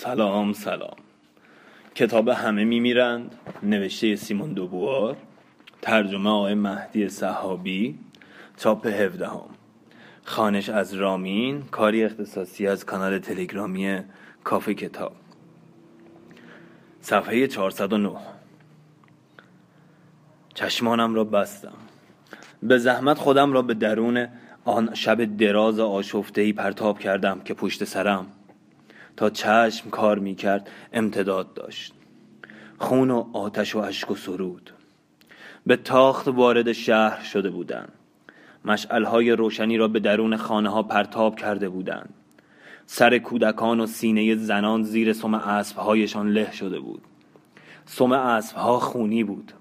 سلام سلام. کتاب همه میمیرند نوشته سیمون دوبوار ترجمه آقای مهدی صحابی چاپ هفدهم. خانش از رامین کاری اختصاصی از کانال تلگرامی کافه کتاب. صفحه 409 چشمانم را بستم. به زحمت خودم را به درون آن شب دراز آشفته پرتاب کردم که پشت سرم تا چشم کار می کرد امتداد داشت. خون و آتش و اشک و سرود. به تاخت وارد شهر شده بودند. مشعلهای روشنی را به درون خانه ها پرتاب کرده بودند. سر کودکان و سینه زنان زیر سم اسبهایشان له شده بود. سم اسبها خونی بود.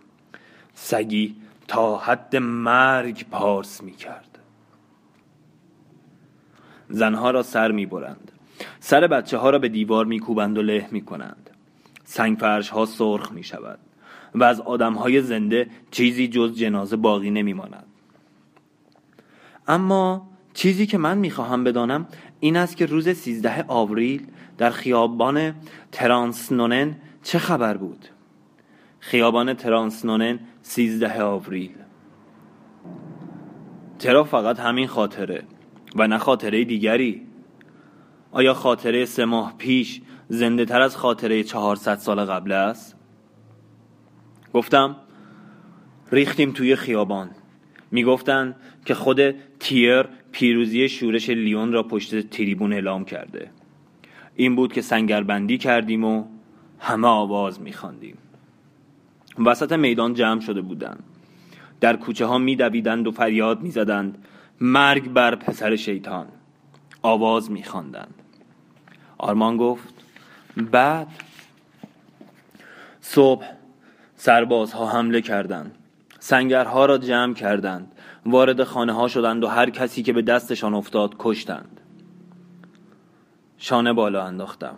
سگی تا حد مرگ پارس می کرد زنها را سر می برند سر بچه ها را به دیوار می کوبند و له می کنند سنگ فرش ها سرخ می شود و از آدم های زنده چیزی جز جنازه باقی نمی ماند اما چیزی که من می‌خواهم بدانم این است که روز 13 آوریل در خیابان ترانسنونن چه خبر بود؟ خیابان ترانسنونن 13 آوریل. چرا فقط همین خاطره و نه خاطره دیگری؟ آیا خاطره سه ماه پیش زنده تر از خاطره چهارصد سال قبل است؟ گفتم ریختیم توی خیابان. می‌گفتند که خود تیر پیروزی شورش لیون را پشت تریبون اعلام کرده. این بود که سنگربندی کردیم و همه آواز میخواندیم. وسط میدان جمع شده بودند. در کوچه ها میدویدند و فریاد می‌زدند مرگ بر پسر شیطان. آواز میخواندند. آرمان گفت بعد صبح سربازها حمله کردند. سنگرها را جمع کردند. وارد خانه ها شدند و هر کسی که به دستشان افتاد کشتند. شانه بالا انداختم.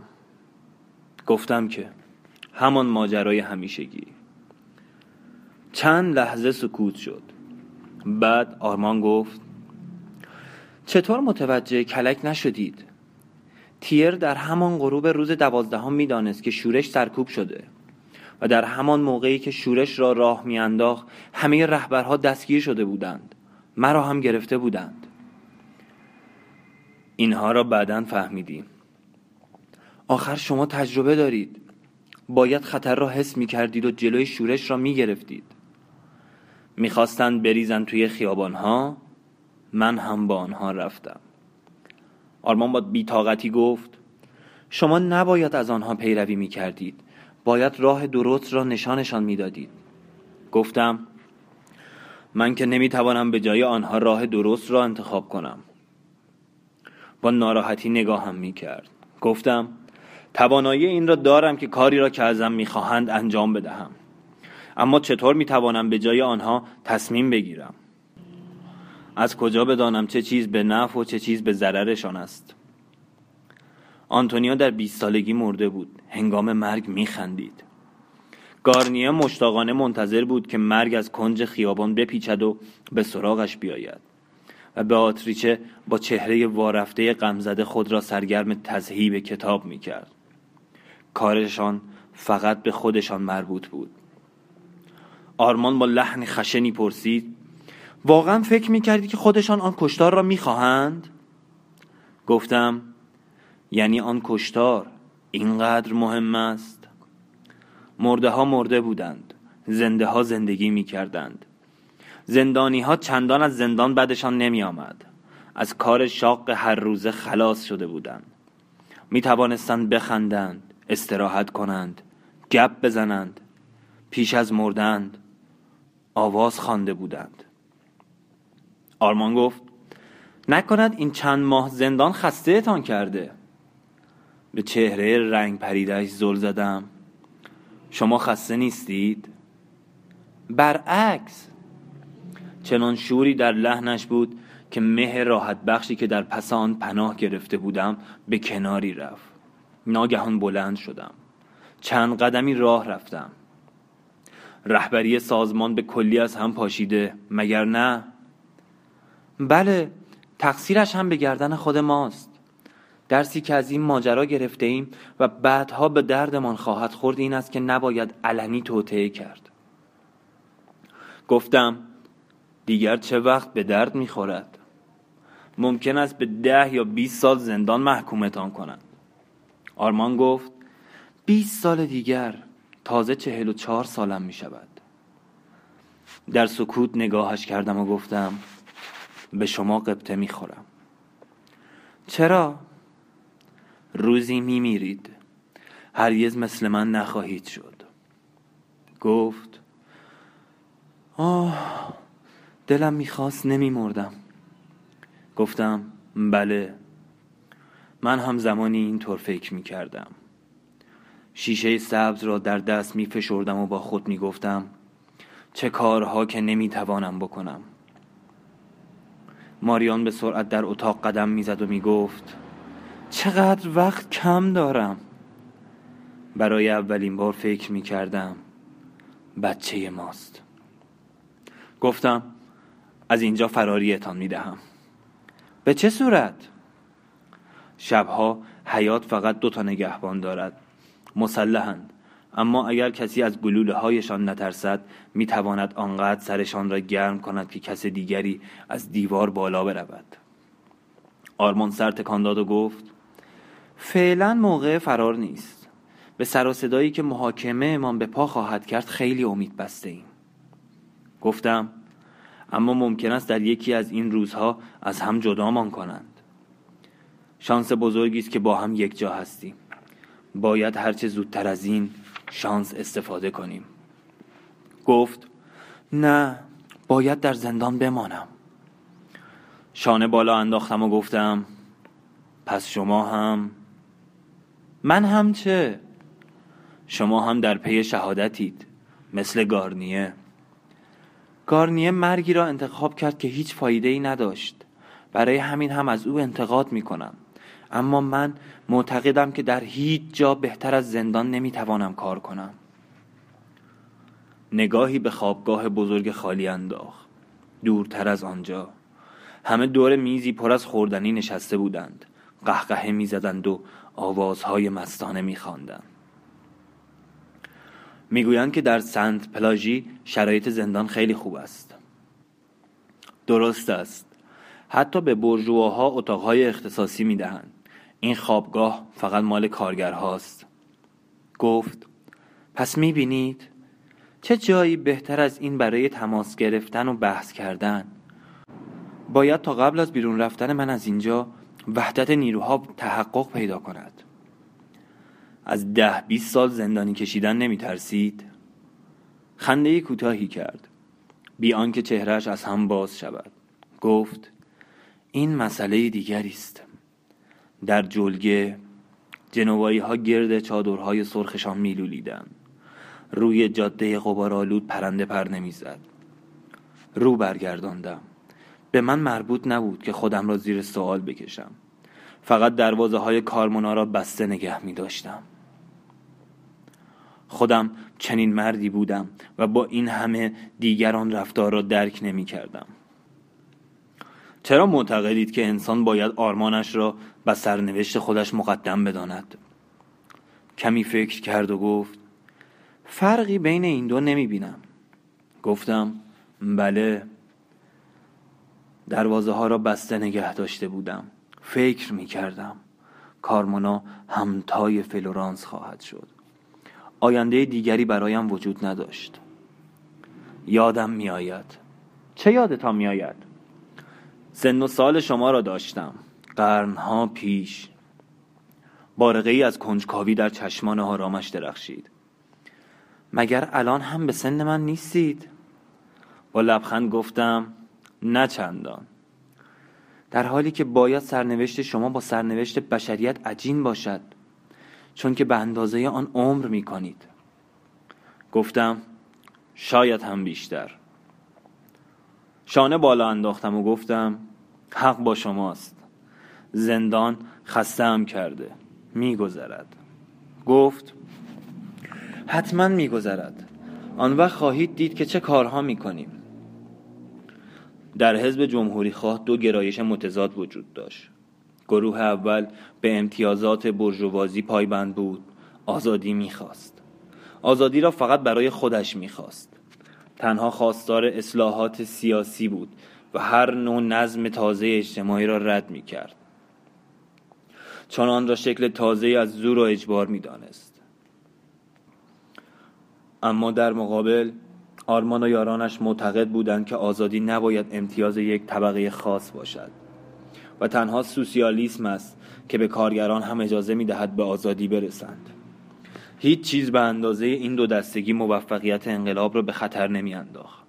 گفتم که همان ماجرای همیشگی. چند لحظه سکوت شد. بعد آرمان گفت چطور متوجه کلک نشدید؟ تیر در همان غروب روز دوازدهم می‌دانست که شورش سرکوب شده و در همان موقعی که شورش را راه میانداخت همه رهبرها دستگیر شده بودند. مرا هم گرفته بودند. اینها را بعدا فهمیدیم. آخر شما تجربه دارید. باید خطر را حس می کردید و جلوی شورش را می گرفتید می‌خواستند بریزند توی خیابانها من هم با آنها رفتم. آرمان با بیتاقتی گفت شما نباید از آنها پیروی می کردید باید راه درست را نشانشان می‌دادید. گفتم من که نمی‌توانم به جای آنها راه درست را انتخاب کنم. با ناراحتی نگاهم می‌کرد. گفتم توانایی این را دارم که کاری را که ازم می‌خواهند انجام بدهم. اما چطور می‌توانم به جای آنها تصمیم بگیرم؟ از کجا بدانم چه چیز به نفع و چه چیز به ضررشان است؟ آنتونیا در 20 سالگی مرده بود. هنگام مرگ میخندید. گارنیه مشتاقانه منتظر بود که مرگ از کنج خیابان بپیچد و به سراغش بیاید و به آتریچه با چهره وارفته غمزده خود را سرگرم تذهیب کتاب می‌کرد. کارشان فقط به خودشان مربوط بود. آرمان با لحن خشنی پرسید واقعا فکر می‌کردی که خودشان آن کشتار را می‌خواهند؟ گفتم یعنی آن کشتار اینقدر مهم است. مرده ها مرده بودند زنده ها زندگی می کردند زندانی ها چندان از زندان بدشان نمی آمد از کار شاق هر روزه خلاص شده بودند. می توانستند بخندند استراحت کنند گپ بزنند. پیش از مردند آواز خوانده بودند. آرمان گفت نکند این چند ماه زندان خسته تان کرده. به چهره رنگ پریدهش زل زدم. شما خسته نیستید؟ برعکس. چنان شوری در لحنش بود که مه راحت بخشی که در پس آن پناه گرفته بودم به کناری رفت. ناگهان بلند شدم. چند قدمی راه رفتم. رهبری سازمان به کلی از هم پاشیده مگر نه؟ بله تقصیرش هم به گردن خود ماست. درسی که از این ماجرا گرفته ایم و بعدها به دردمان خواهد خورد این است که نباید علنی توطعه کرد. گفتم دیگر چه وقت به درد می‌خورد؟ ممکن است به ده یا 20 سال زندان محکومتان کنند. آرمان گفت 20 سال دیگر تازه چهل و چهار سالم می شود در سکوت نگاهش کردم و گفتم به شما قبطه می خورم چرا؟ روزی می میرید هرگز مثل من نخواهید شد. گفت آه دلم می‌خواست نمی مردم گفتم بله. من هم زمانی اینطور فکر می کردم شیشه سبز را در دست می فشردم و با خود می گفتم چه کارها که نمی توانم بکنم. ماریان به سرعت در اتاق قدم می‌زد و می گفت چقدر وقت کم دارم. برای اولین بار فکر می کردم بچه ماست. گفتم از اینجا فراریتان می دهم به چه صورت؟ شبها حیات فقط دو تا نگهبان دارد. مسلحند. اما اگر کسی از گلوله هایشان نترسد می تواند آنقدر سرشان را گرم کند که کس دیگری از دیوار بالا برود. آرمان سر تکان داد و گفت فعلا موقع فرار نیست. به سر و صدایی که محاکمه امان به پا خواهد کرد خیلی امید بسته ایم. گفتم اما ممکن است در یکی از این روزها از هم جدامان کنند. شانس بزرگی است که با هم یک جا هستیم. باید هرچه زودتر از این شانس استفاده کنیم. گفت نه باید در زندان بمانم. شانه بالا انداختم و گفتم پس شما هم؟ من هم چه؟ شما هم در پی شهادتید مثل گارنیه. گارنیه مرگی را انتخاب کرد که هیچ فایده ای نداشت. برای همین هم از او انتقاد می کنم اما من معتقدم که در هیچ جا بهتر از زندان نمی‌توانم کار کنم. نگاهی به خوابگاه بزرگ خالی انداخت. دورتر از آنجا. همه دور میزی پر از خوردنی نشسته بودند. قهقهه می‌زدند و آوازهای مستانه میخواندند. می‌گویند که در سنت پلاژی شرایط زندان خیلی خوب است. درست است. حتی به برجواها اتاقهای اختصاصی می‌دهند. این خوابگاه فقط مال کارگر هاست گفت پس می‌بینید؟ چه جایی بهتر از این برای تماس گرفتن و بحث کردن؟ باید تا قبل از بیرون رفتن من از اینجا وحدت نیروها تحقق پیدا کند. از ده بیست سال زندانی کشیدن نمی ترسید خنده کوتاهی کرد. بی آنکه چهرهش از هم باز شود. گفت این مسئله دیگری است. در جلگه جنوایی ها گرد چادرهای سرخشان میلولیدن روی جاده قبارالود پرنده پر نمی‌زد. رو برگرداندم. به من مربوط نبود که خودم را زیر سوال بکشم. فقط دروازه های کارمونا را بسته نگه می داشتم خودم چنین مردی بودم و با این همه دیگران رفتار را درک نمی کردم چرا معتقدید که انسان باید آرمانش را به سرنوشت خودش مقدم بداند. کمی فکر کرد و گفت فرقی بین این دو نمی بینم گفتم بله دروازه ها را بسته نگه داشته بودم. فکر می کردم کارمونا همتای فلورانس خواهد شد. آینده دیگری برایم وجود نداشت. یادم می آید چه یادتان می آید؟ سن و سال شما را داشتم. قرنها پیش بارقه ای از کنجکاوی در چشمان آرامش درخشید. مگر الان هم به سن من نیستید؟ با لبخند گفتم نه چندان. در حالی که باید سرنوشت شما با سرنوشت بشریت عجین باشد چون که به اندازه آن عمر می کنید. گفتم شاید هم بیشتر. شانه بالا انداختم و گفتم حق با شماست. زندان خسته هم کرده. میگذرد. گفت حتما میگذرد. آن وقت خواهید دید که چه کارها می‌کنیم. در حزب جمهوری خواه دو گرایش متضاد وجود داشت. گروه اول به امتیازات برجوازی پایبند بود. آزادی می‌خواست. آزادی را فقط برای خودش می‌خواست. تنها خواستار اصلاحات سیاسی بود و هر نوع نظم تازه اجتماعی را رد می‌کرد. چون آن را شکل تازه از زور و اجبار می‌دانست. اما در مقابل آرمان و یارانش معتقد بودند که آزادی نباید امتیاز یک طبقه خاص باشد. و تنها سوسیالیسم است که به کارگران هم اجازه می دهد به آزادی برسند. هیچ چیز به اندازه این دو دستگی موفقیت انقلاب را به خطر نمی انداخت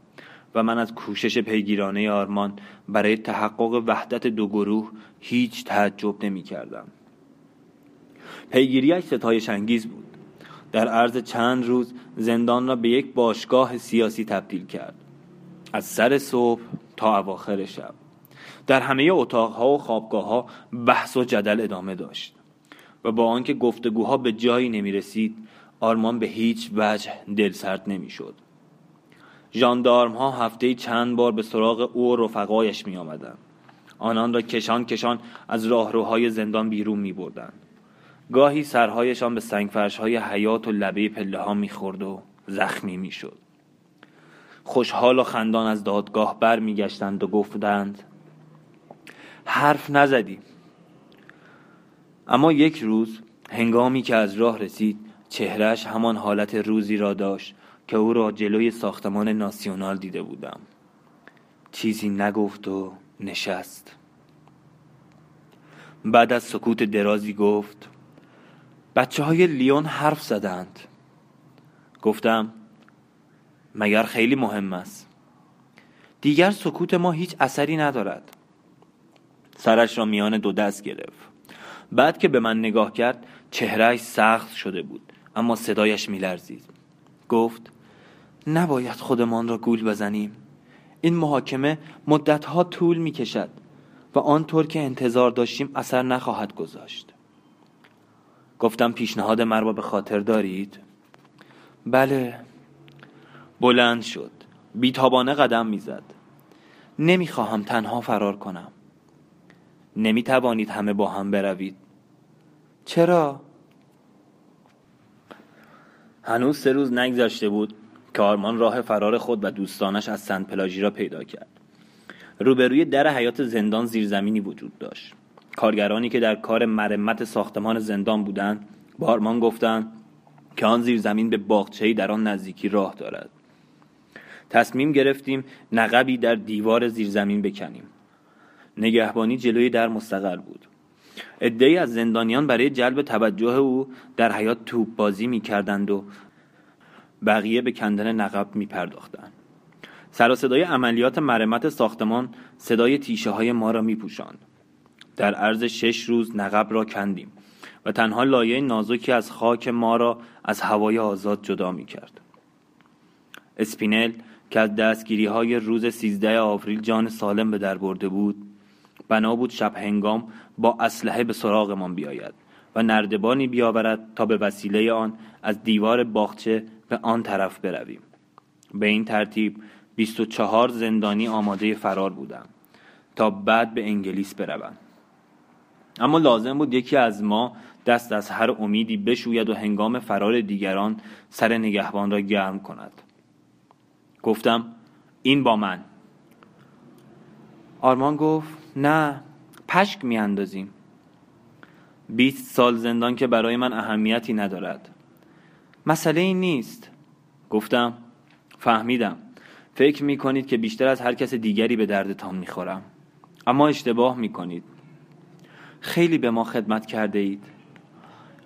و من از کوشش پیگیرانه آرمان برای تحقق وحدت دو گروه هیچ تعجب نمی کردم پیگیریش ستایش انگیز بود در عرض چند روز زندان را به یک باشگاه سیاسی تبدیل کرد از سر صبح تا اواخر شب در همه اتاقها و خوابگاه بحث و جدل ادامه داشت و با آنکه گفتگوها به جایی نمی رسید آرمان به هیچ وجه دلسرد نمی شد جاندارم ها هفته چند بار به سراغ او و رفقایش می آمدن. آنان را کشان کشان از راهروهای زندان بیرون می بردن. گاهی سرهایشان به سنگفرش های حیات و لبه پله ها می خورد و زخمی می شد. خوشحال و خندان از دادگاه بر می گشتند و گفتند حرف نزدیم اما یک روز هنگامی که از راه رسید چهرش همان حالت روزی را داشت که او را جلوی ساختمان ناسیونال دیده بودم. چیزی نگفت و نشست. بعد از سکوت درازی گفت بچه های لیون حرف زدند. گفتم مگر خیلی مهم است. دیگر سکوت ما هیچ اثری ندارد. سرش را میان دو دست گرفت. بعد که به من نگاه کرد چهرهش سخت شده بود اما صدایش میلرزید. گفت نباید خودمان را گول بزنیم. این محاکمه مدتها طول می کشد و آنطور که انتظار داشتیم اثر نخواهد گذاشت. گفتم پیشنهاد مرا به خاطر دارید؟ بله. بلند شد. بیتابانه قدم می‌زد. نمی‌خواهم تنها فرار کنم. نمی توانید همه با هم بروید. چرا؟ هنوز سه روز نگذشته بود که آرمان راه فرار خود و دوستانش از سنت پلاژی را پیدا کرد. روبروی در حیات زندان زیرزمینی وجود داشت. کارگرانی که در کار مرمت ساختمان زندان بودند با آرمان گفتند که آن زیرزمین به باغچه‌ای در آن نزدیکی راه دارد. تصمیم گرفتیم نقبی در دیوار زیرزمین بکنیم. نگهبانی جلوی در مستقر بود. ادهی از زندانیان برای جلب توجه او در حیات توپ بازی می کردند و بقیه به کندن نقب می پرداختند سر صدای عملیات مرمت ساختمان صدای تیشه های ما را می پوشند. در عرض شش روز نقب را کندیم و تنها لایه نازکی از خاک ما را از هوای آزاد جدا می کرد. اسپینل که از دستگیری های روز 13 آوریل جان سالم به در برده بود بنا بود شب هنگام با اسلحه به سراغمان بیاید و نردبانی بیاورد تا به وسیله آن از دیوار باغچه به آن طرف برویم به این ترتیب 24 زندانی آماده فرار بودم تا بعد به انگلیس بروم اما لازم بود یکی از ما دست از هر امیدی بشوید و هنگام فرار دیگران سر نگهبان را گرم کند. گفتم این با من. آرمان گفت نه پشک میاندازیم بیست سال زندان که برای من اهمیتی ندارد. مسئله این نیست. گفتم فهمیدم. فکر می کنید که بیشتر از هر کس دیگری به دردتان می خورم. اما اشتباه می کنید. خیلی به ما خدمت کرده اید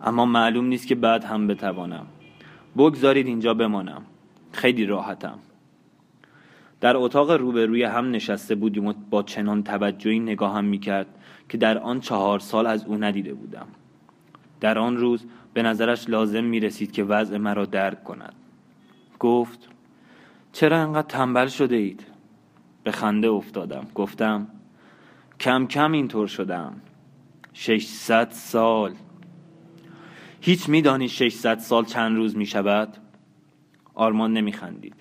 اما معلوم نیست که بعد هم بتوانم. بگذارید اینجا بمانم. خیلی راحتم. در اتاق روبروی هم نشسته بودیم و با چنان توجهی نگاه هم می کرد که در آن چهار سال از او ندیده بودم. در آن روز به نظرش لازم می رسید که وضع مرا درک کند. گفت چرا انقدر تنبل شده اید؟ به خنده افتادم. گفتم کم کم اینطور شدم ششصد سال. هیچ میدانی ششصد سال چند روز می شود؟ آرمان نمی خندید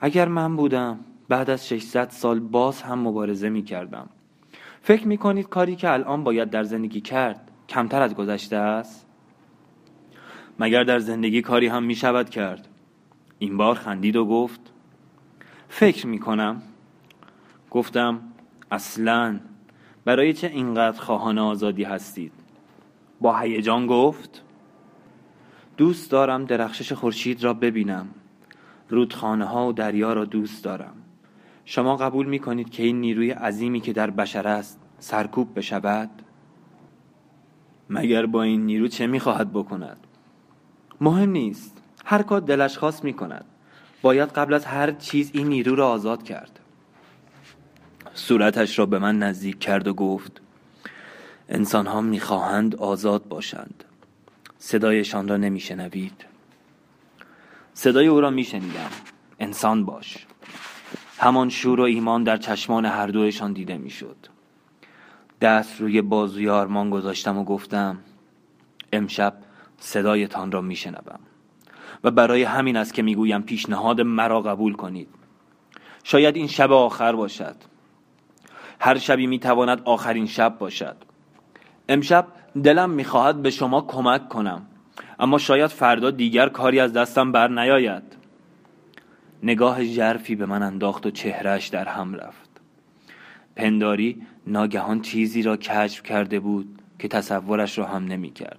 اگر من بودم بعد از 600 سال باز هم مبارزه می کردم فکر می کنید کاری که الان باید در زندگی کرد کمتر از گذشته است؟ مگر در زندگی کاری هم می شود کرد؟ این بار خندید و گفت فکر می کنم گفتم اصلا برای چه اینقدر خواهان آزادی هستید؟ با هیجان گفت دوست دارم درخشش خورشید را ببینم. رودخانه ها و دریا را دوست دارم. شما قبول می کنید که این نیروی عظیمی که در بشر است سرکوب بشود؟ مگر با این نیرو چه می خواهد بکند؟ مهم نیست. هر کار دلش خواست می کند باید قبل از هر چیز این نیرو را آزاد کرد. صورتش را به من نزدیک کرد و گفت انسان ها می خواهند آزاد باشند. صدایشان را نمی شنوید صدای او را می شنیدم انسان باش. همان شور و ایمان در چشمان هر دویشان دیده می شد دست روی بازوی آرمان گذاشتم و گفتم امشب صدایتان را می شنبم و برای همین است که می‌گویم پیشنهاد مرا قبول کنید. شاید این شب آخر باشد. هر شبی می‌تواند آخرین شب باشد. امشب دلم می‌خواهد به شما کمک کنم اما شاید فردا دیگر کاری از دستم بر نیاید. نگاه جرفی به من انداخت و چهرش در هم رفت. پنداری ناگهان چیزی را کشف کرده بود که تصورش را هم نمی کرد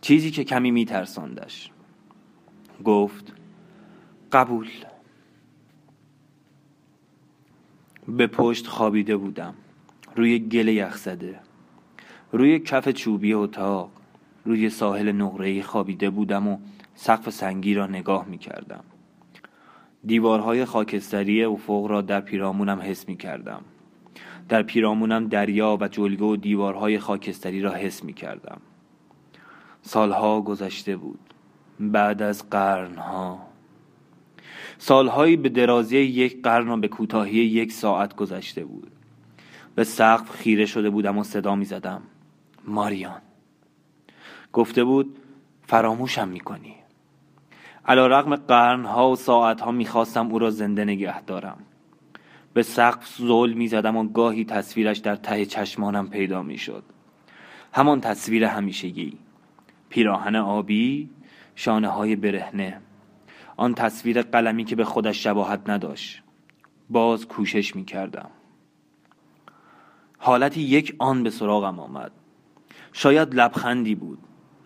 چیزی که کمی می ترساندش گفت قبول. به پشت خوابیده بودم. روی گل یخ زده. روی کف چوبی اتاق. روی ساحل نقره خوابیده بودم و سقف سنگی را نگاه می کردم دیوارهای خاکستری افق را در پیرامونم حس می کردم در پیرامونم دریا و جلگه و دیوارهای خاکستری را حس می کردم سالها گذشته بود. بعد از قرنها سالهایی به درازی یک قرن و به کوتاهی یک ساعت گذشته بود. به سقف خیره شده بودم و صدا می زدم. ماریان. گفته بود فراموشم می‌کنی علا رقم قرنها و ساعتها می‌خواستم او را زنده نگه دارم. به سقف زول می‌زدم و گاهی تصویرش در ته چشمانم پیدا می‌شد همان تصویر همیشگی. پیراهن آبی شانه های برهنه. آن تصویر قلمی که به خودش شباهت نداشت. باز کوشش می‌کردم. حالتی یک آن به سراغم آمد. شاید لبخندی بود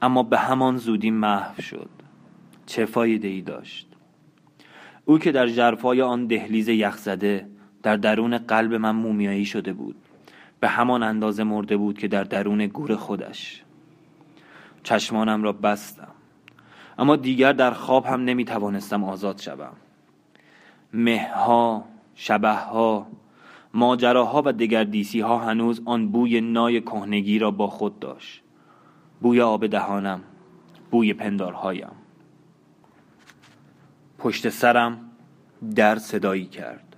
اما به همان زودی محو شد. چه فایده ای داشت؟ او که در جرفای آن دهلیز یخزده در درون قلب من مومیایی شده بود. به همان اندازه مرده بود که در درون گور خودش. چشمانم را بستم. اما دیگر در خواب هم نمی توانستم آزاد شوم. مهها شبهها ماجراها و دگردیسی ها هنوز آن بوی نای کهنگی را با خود داشت. بوی آب دهانم بوی پندارهایم. پشت سرم در صدایی کرد.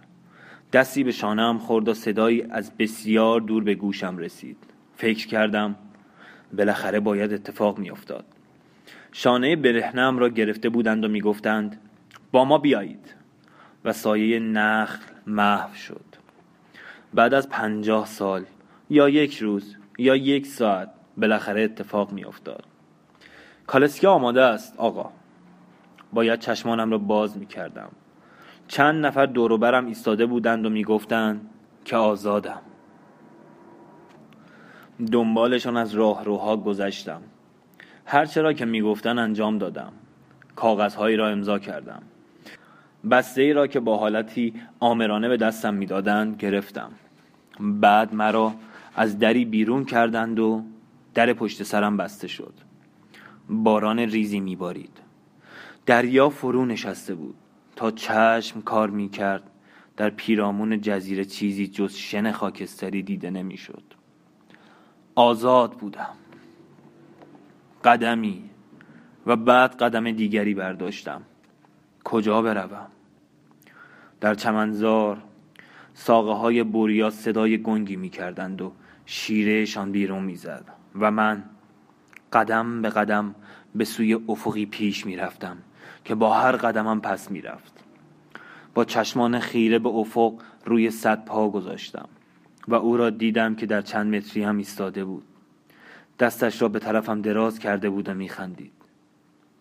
دستی به شانم خورد و صدایی از بسیار دور به گوشم رسید. فکر کردم بالاخره باید اتفاق میافتاد. شانه برهنم را گرفته بودند و می‌گفتند با ما بیایید. و سایه نخل محو شد. بعد از پنجاه سال یا یک روز یا یک ساعت بالاخره اتفاق می افتاد کالسکیا آماده است آقا. باید چشمانم را باز می کردم چند نفر دوروبرم ایستاده بودند و می گفتند که آزادم. دنبالشان از راهروها گذشتم. هرچه را که می‌گفتن انجام دادم. کاغذهایی را امضا کردم. بسته ای را که با حالتی آمرانه به دستم می‌دادند گرفتم. بعد مرا از دری بیرون کردند و در پشت سرم بسته شد. باران ریزی میبارید. دریا فرو نشسته بود. تا چشم کار می‌کرد. در پیرامون جزیره چیزی جز شن خاکستری دیده نمی‌شد. آزاد بودم. قدمی و بعد قدم دیگری برداشتم. کجا بروم؟ در چمنزار ساقه های بوریا صدای گنگی می کردند و شیرهشان بیرون می‌زد و من قدم به قدم به سوی افقی پیش می رفتم که با هر قدمم پس می رفت با چشمان خیره به افق روی صد پا گذاشتم و او را دیدم که در چند متری هم ایستاده بود. دستش را به طرفم دراز کرده بود و میخندید.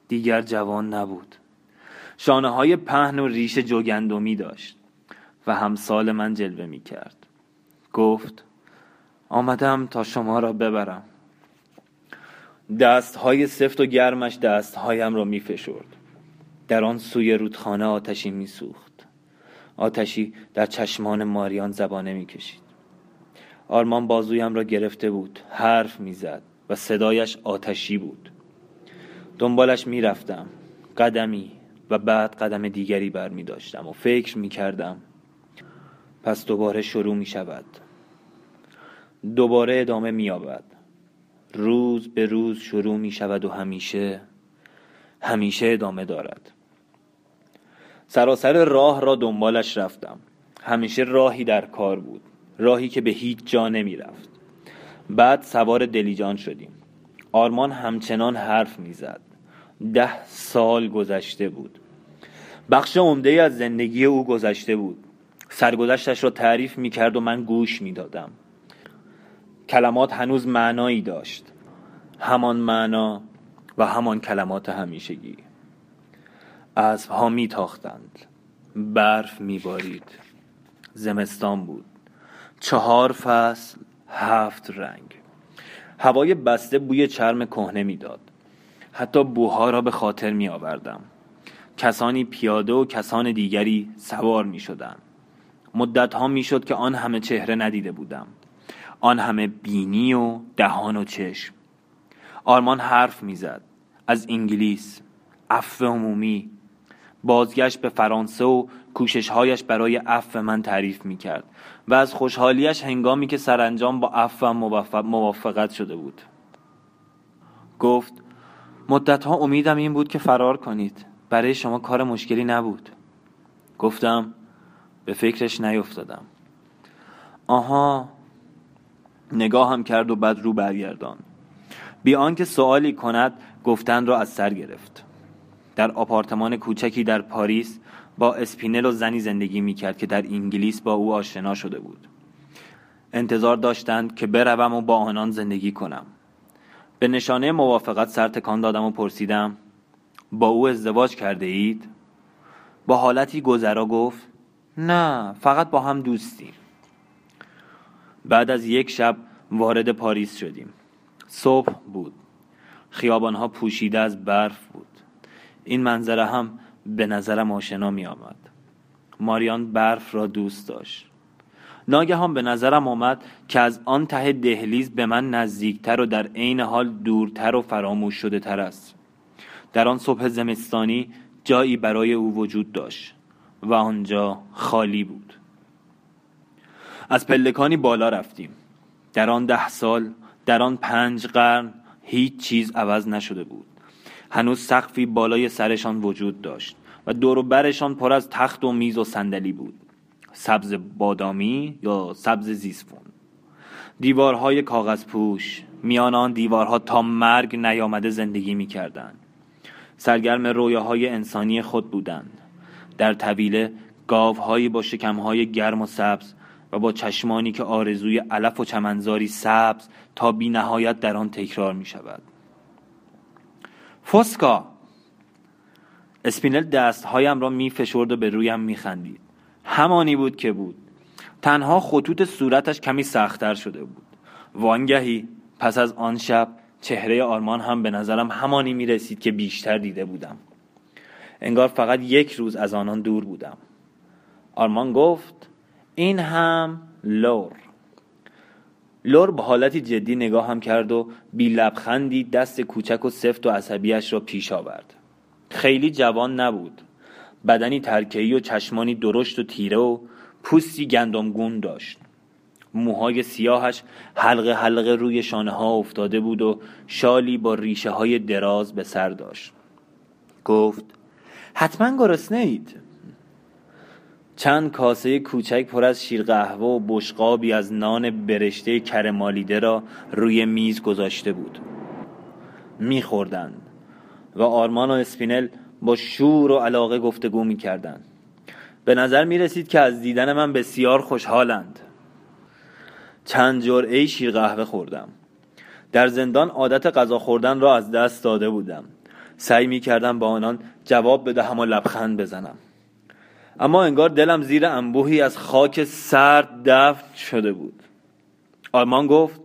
دیگر جوان نبود. شانه های پهن و ریش جوگندمی داشت و همسال من جلوه می کرد گفت آمدم تا شما را ببرم. دست های سفت و گرمش دست هایم را می فشرد در آن سوی رودخانه آتشی می سوخت آتشی در چشمان ماریان زبانه می کشید آرمان بازویم را گرفته بود. حرف می‌زد. و صدایش آتشی بود. دنبالش می‌رفتم. قدمی و بعد قدم دیگری بر می داشتم و فکر می کردم پس دوباره شروع می شود دوباره ادامه می آبد روز به روز شروع می شود و همیشه همیشه ادامه دارد. سراسر راه را دنبالش رفتم. همیشه راهی در کار بود. راهی که به هیچ جا نمی رفت بعد سوار دلیجان شدیم. آرمان همچنان حرف می‌زد. ده سال گذشته بود. بخش عمده از زندگی او گذشته بود. سرگذشتش را تعریف می کرد و من گوش می دادم کلمات هنوز معنایی داشت. همان معنا و همان کلمات همیشگی. ها می برف می بارید زمستان بود. چهار فصل هفت رنگ. هوای بسته بوی چرم کهنه می‌داد. حتی بوها را به خاطر می آوردم کسانی پیاده و کسان دیگری سوار می شدن. مدت ها می شد که آن همه چهره ندیده بودم. آن همه بینی و دهان و چشم. آرمان حرف می‌زد. از انگلیس عفو عمومی بازگشت به فرانسه و کوششهایش برای عفو من تعریف می کرد و از خوشحالیش هنگامی که سرانجام با عفو موافقت شده بود. گفت مدتها امیدم این بود که فرار کنید. برای شما کار مشکلی نبود. گفتم به فکرش نیفتادم. آها نگاه هم کرد و بعد رو برگردان بی آنکه سوالی کند گفتن را از سر گرفت. در آپارتمان کوچکی در پاریس با اسپینل و زنی زندگی می کرد که در انگلیس با او آشنا شده بود. انتظار داشتند که بروم و با آنان زندگی کنم. به نشانه موافقت سر تکان دادم و پرسیدم با او ازدواج کرده اید؟ با حالتی گذرا گفت نه فقط با هم دوستیم. بعد از یک شب وارد پاریس شدیم. صبح بود. خیابانها پوشیده از برف بود. این منظره هم به نظرم آشنا می آمد ماریان برف را دوست داشت. ناگهان به نظرم آمد که از آن ته دهلیز به من نزدیکتر و در عین حال دورتر و فراموش شده تر است. در آن صبح زمستانی جایی برای او وجود داشت و آنجا خالی بود. از پلکانی بالا رفتیم. در آن ده سال در آن پنج قرن هیچ چیز عوض نشده بود. هنوز سقفی بالای سرشان وجود داشت و دور برشان پر از تخت و میز و صندلی بود. سبز بادامی یا سبز زیسفون دیوارهای کاغذ پوش. میان آن دیوارها تا مرگ نیامده زندگی می‌کردند. سرگرم رویاهای انسانی خود بودند. در طویله گاوهایی با شکمهای گرم و سبز و با چشمانی که آرزوی علف و چمنزاری سبز تا بی نهایت در آن تکرار می شود فسکا اسپینل دستهایم را می فشرد و به رویم می خندید همانی بود که بود. تنها خطوط صورتش کمی سختتر شده بود. وانگهی پس از آن شب چهره آرمان هم به نظرم همانی می رسید که بیشتر دیده بودم. انگار فقط یک روز از آنان دور بودم. آرمان گفت این هم لور. لور با حالتی جدی نگاه هم کرد و بی لبخندی دست کوچک و سفت و عصبیش را پیش آورد. خیلی جوان نبود. بدنی ترکهی و چشمانی درشت و تیره و پوستی گندمگون داشت. موهای سیاهش حلقه حلقه روی شانه ها افتاده بود و شالی با ریشه های دراز به سر داشت. گفت حتما گرسنه اید چند کاسه کوچک پر از شیر قهوه و بشقابی از نان برشته کرمالیده را روی میز گذاشته بود. میخوردند و آرمان و اسپینل با شور و علاقه گفتگو می‌کردند. به نظر می رسید که از دیدن من بسیار خوشحالند. چند جرعه شیر قهوه خوردم. در زندان عادت غذا خوردن را از دست داده بودم. سعی می کردم با آنان جواب بدهم و لبخند بزنم. اما انگار دلم زیر انبوهی از خاک سرد دفن شده بود. آلمان گفت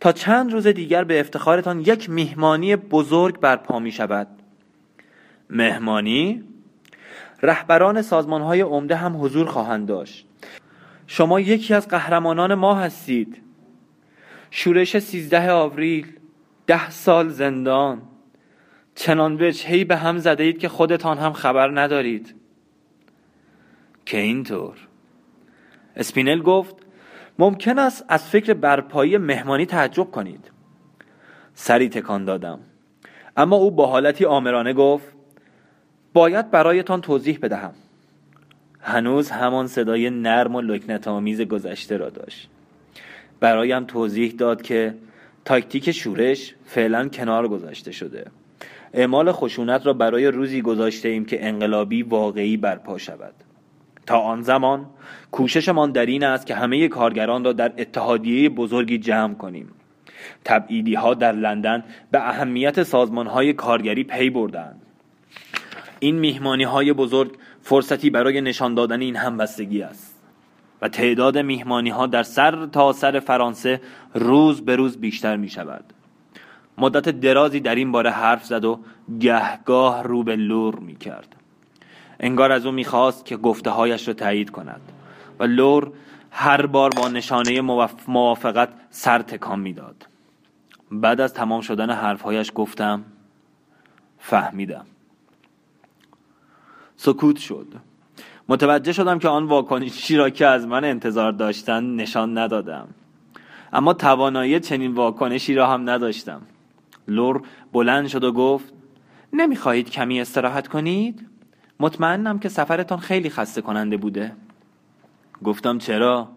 تا چند روز دیگر به افتخارتان یک میهمانی بزرگ برپا می شود. مهمانی؟ رهبران سازمان های عمده هم حضور خواهند داشت. شما یکی از قهرمانان ما هستید. شورش سیزده آوریل ده سال زندان. چنان وجهی به هم زده اید که خودتان هم خبر ندارید. که اینطور. اسپینل گفت ممکن است از فکر برپایی مهمانی تعجب کنید. سری تکان دادم. اما او با حالتی آمرانه گفت باید برایتان توضیح بدهم. هنوز همان صدای نرم و لکنت آمیز گذشته را داشت. برایم توضیح داد که تاکتیک شورش فعلا کنار گذاشته شده. اعمال خشونت را برای روزی گذاشته ایم که انقلابی واقعی برپا شود. تا آن زمان کوششمان در این است که همه کارگران را در اتحادیه بزرگی جمع کنیم. تبعیدی ها در لندن به اهمیت سازمان های کارگری پی بردند. این میهمانی های بزرگ فرصتی برای نشان دادن این همبستگی است و تعداد میهمانی ها در سر تا سر فرانسه روز به روز بیشتر می شود مدت درازی در این باره حرف زد و گهگاه رو به لور می کرد انگار از او می‌خواست که گفته هایش را تایید کند و لور هر بار با نشانه موافقت سر تکان می‌داد. بعد از تمام شدن حرفهایش گفتم فهمیدم. سکوت شد. متوجه شدم که آن واکنشی را که از من انتظار داشتن نشان ندادم. اما توانایی چنین واکنشی را هم نداشتم. لور بلند شد و گفت نمی‌خواهید کمی استراحت کنید؟ مطمئنم که سفرتان خیلی خسته کننده بوده. گفتم چرا؟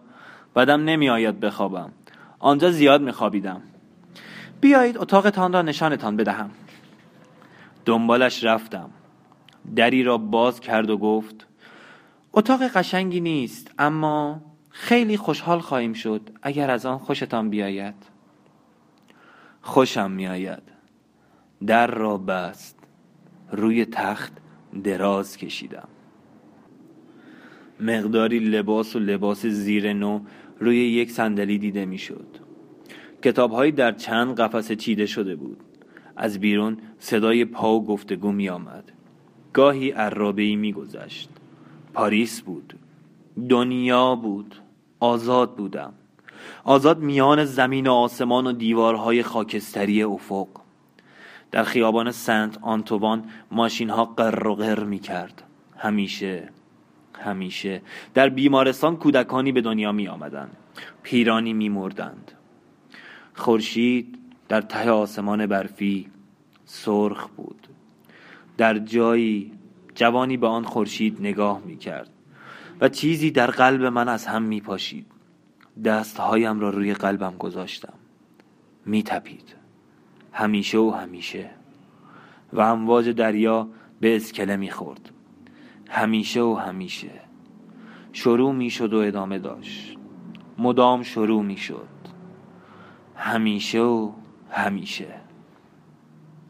بدم نمی آید بخوابم. آنجا زیاد می خوابیدم بیایید اتاقتان را نشانتان بدهم. دنبالش رفتم. دری را باز کرد و گفت اتاق قشنگی نیست اما خیلی خوشحال خواهیم شد اگر از آن خوشتان بیاید. خوشم میآید. در را بست. روی تخت دراز کشیدم. مقداری لباس و لباس زیر نو روی یک صندلی دیده می‌شد. کتابهایی در چند قفسه چیده شده بود. از بیرون صدای پا و گفتگو می آمد گاهی عرابهی می گذشت پاریس بود. دنیا بود. آزاد بودم. آزاد میان زمین و آسمان و دیوارهای خاکستری افق. در خیابان سنت آنتوان ماشین ها قر و قر می کرد همیشه همیشه. در بیمارستان کودکانی به دنیا می آمدن. پیرانی می مردند خورشید در ته آسمان برفی سرخ بود. در جایی جوانی به آن خورشید نگاه می کرد و چیزی در قلب من از هم می پاشید دستهایم را روی قلبم گذاشتم. می تپید همیشه و همیشه. و امواج دریا به اسکله می خورد همیشه و همیشه. شروع می شد و ادامه داشت. مدام شروع می شد همیشه و همیشه.